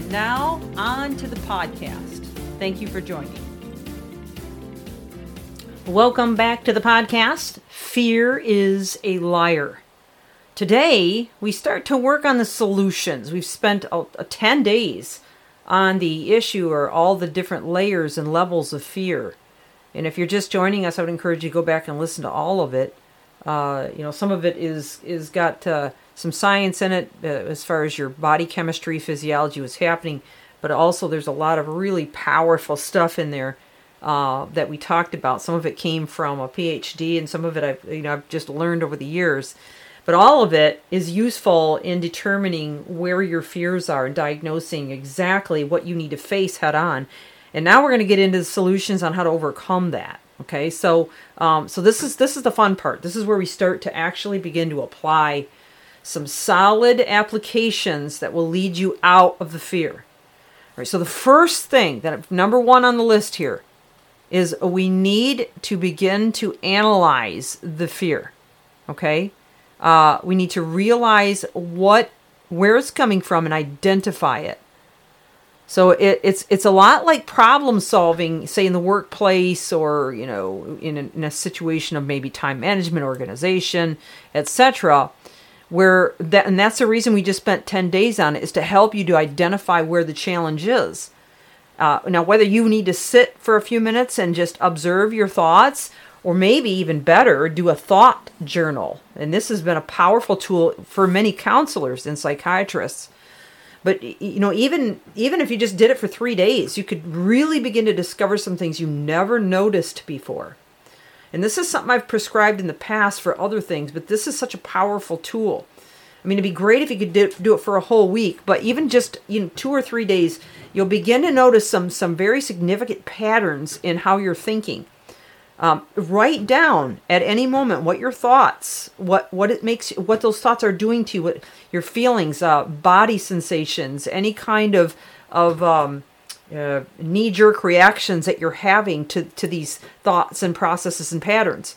And now, on to the podcast. Thank you for joining. Welcome back to the podcast. Fear is a liar. Today, we start to work on the solutions. We've spent a 10 days on the issue or all the different layers and levels of fear. And if you're just joining us, I would encourage you to go back and listen to all of it. Uh, you know, some of it is is got uh, some science in it uh, as far as your body chemistry, physiology, what's happening, but also there's a lot of really powerful stuff in there uh, that we talked about. Some of it came from a PhD, and some of it I've you know I've just learned over the years. But all of it is useful in determining where your fears are and diagnosing exactly what you need to face head on and now we're going to get into the solutions on how to overcome that. Okay, so um, so this is this is the fun part. This is where we start to actually begin to apply some solid applications that will lead you out of the fear. All right, so the first thing that number one on the list here is we need to begin to analyze the fear. Okay, uh, we need to realize what where it's coming from and identify it. So it, it's it's a lot like problem solving, say in the workplace or you know in a, in a situation of maybe time management, organization, etc. Where that and that's the reason we just spent ten days on it is to help you to identify where the challenge is. Uh, now, whether you need to sit for a few minutes and just observe your thoughts, or maybe even better, do a thought journal. And this has been a powerful tool for many counselors and psychiatrists but you know, even even if you just did it for three days, you could really begin to discover some things you never noticed before. And this is something I've prescribed in the past for other things, but this is such a powerful tool. I mean, it'd be great if you could do it for a whole week, but even just you know two or three days, you'll begin to notice some some very significant patterns in how you're thinking. Um, write down at any moment what your thoughts, what what it makes, what those thoughts are doing to you, what your feelings, uh, body sensations, any kind of of um, uh, knee jerk reactions that you're having to to these thoughts and processes and patterns,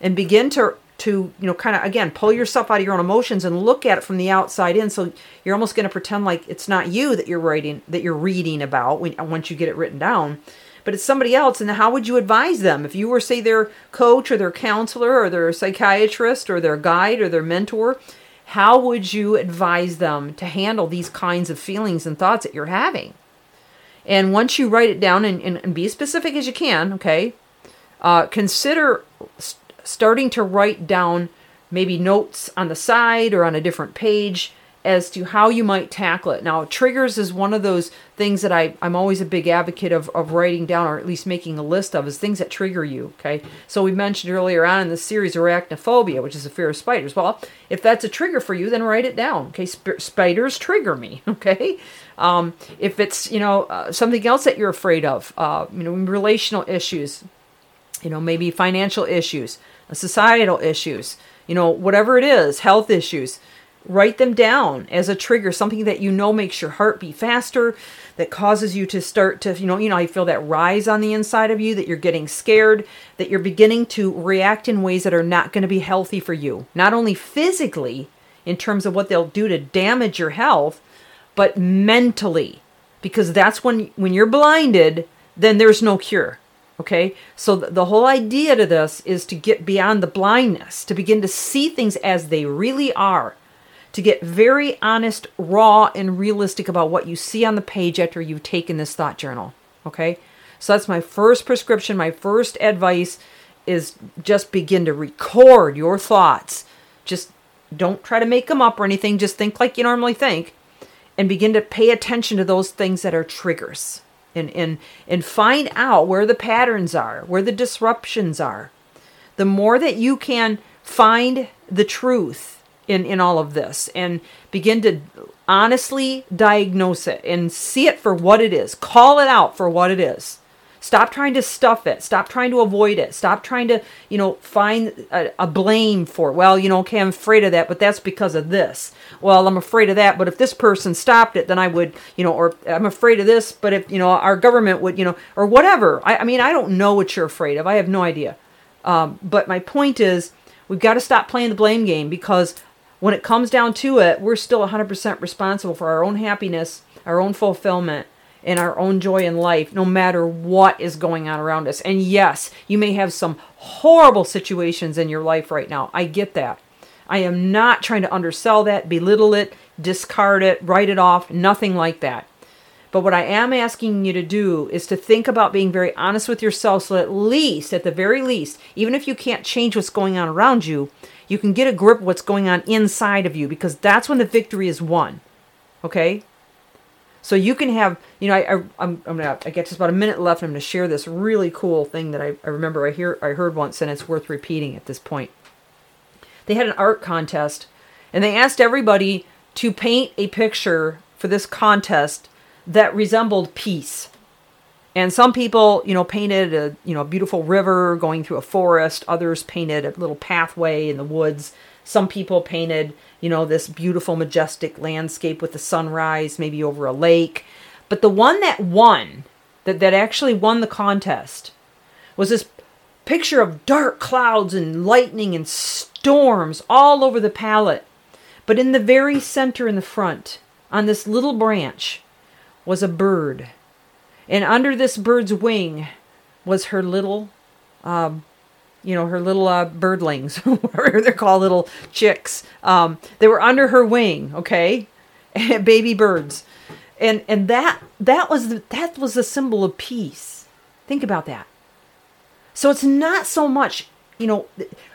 and begin to to you know kind of again pull yourself out of your own emotions and look at it from the outside in. So you're almost going to pretend like it's not you that you're writing that you're reading about when once you get it written down but it's somebody else. And how would you advise them if you were, say, their coach or their counselor or their psychiatrist or their guide or their mentor? How would you advise them to handle these kinds of feelings and thoughts that you're having? And once you write it down and, and, and be as specific as you can, okay, uh, consider st- starting to write down maybe notes on the side or on a different page as to how you might tackle it. Now, triggers is one of those things that I, I'm always a big advocate of, of writing down or at least making a list of is things that trigger you. Okay. So we mentioned earlier on in the series arachnophobia, which is a fear of spiders. Well, if that's a trigger for you, then write it down. Okay. Sp- spiders trigger me. Okay. Um, if it's, you know, uh, something else that you're afraid of, uh, you know, relational issues, you know, maybe financial issues, societal issues, you know, whatever it is, health issues write them down as a trigger something that you know makes your heart beat faster that causes you to start to you know you know you feel that rise on the inside of you that you're getting scared that you're beginning to react in ways that are not going to be healthy for you. Not only physically in terms of what they'll do to damage your health but mentally because that's when when you're blinded then there's no cure okay? So the whole idea to this is to get beyond the blindness to begin to see things as they really are to get very honest, raw, and realistic about what you see on the page after you've taken this thought journal. Okay? So that's my first prescription. My first advice is just begin to record your thoughts. Just don't try to make them up or anything. Just think like you normally think and begin to pay attention to those things that are triggers and, and, and find out where the patterns are, where the disruptions are. The more that you can find the truth in in all of this and begin to honestly diagnose it and see it for what it is. Call it out for what it is. Stop trying to stuff it. Stop trying to avoid it. Stop trying to, you know, find a, a, blame for it. Well, you know, okay, I'm afraid of that, but that's because of this. Well, I'm afraid of that, but if this person stopped it, then I would, you know, or I'm afraid of this, but if, you know, our government would, you know, or whatever. I, I mean, I don't know what you're afraid of. I have no idea. Um, but my point is, we've got to stop playing the blame game because when it comes down to it, we're still 100% responsible for our own happiness, our own fulfillment, and our own joy in life, no matter what is going on around us. And yes, you may have some horrible situations in your life right now. I get that. I am not trying to undersell that, belittle it, discard it, write it off, nothing like that. But what I am asking you to do is to think about being very honest with yourself so at least, at the very least, even if you can't change what's going on around you, you can get a grip of what's going on inside of you because that's when the victory is won. Okay? So you can have, you know, I, I, am I'm gonna, I get just about a minute left. I'm gonna share this really cool thing that I, I remember I hear, I heard once, and it's worth repeating at this point. They had an art contest, and they asked everybody to paint a picture for this contest that resembled peace. And some people, you know, painted a you know beautiful river going through a forest. Others painted a little pathway in the woods. Some people painted, you know, this beautiful, majestic landscape with the sunrise, maybe over a lake. But the one that won, that, that actually won the contest, was this picture of dark clouds and lightning and storms all over the palette. But in the very center in the front, on this little branch, was a bird and under this bird's wing was her little, um, you know, her little uh, birdlings, whatever they're called, little chicks. Um, they were under her wing, okay, baby birds, and and that that was the, that was a symbol of peace. Think about that. So it's not so much, you know,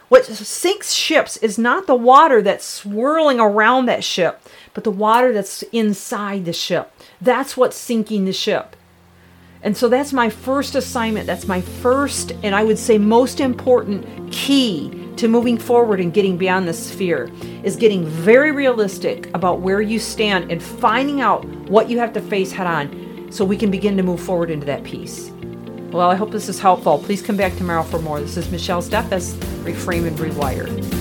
what sinks ships is not the water that's swirling around that ship, but the water that's inside the ship. That's what's sinking the ship. And so that's my first assignment. That's my first, and I would say most important key to moving forward and getting beyond this sphere is getting very realistic about where you stand and finding out what you have to face head on so we can begin to move forward into that peace. Well, I hope this is helpful. Please come back tomorrow for more. This is Michelle Steffes, Reframe and Rewire.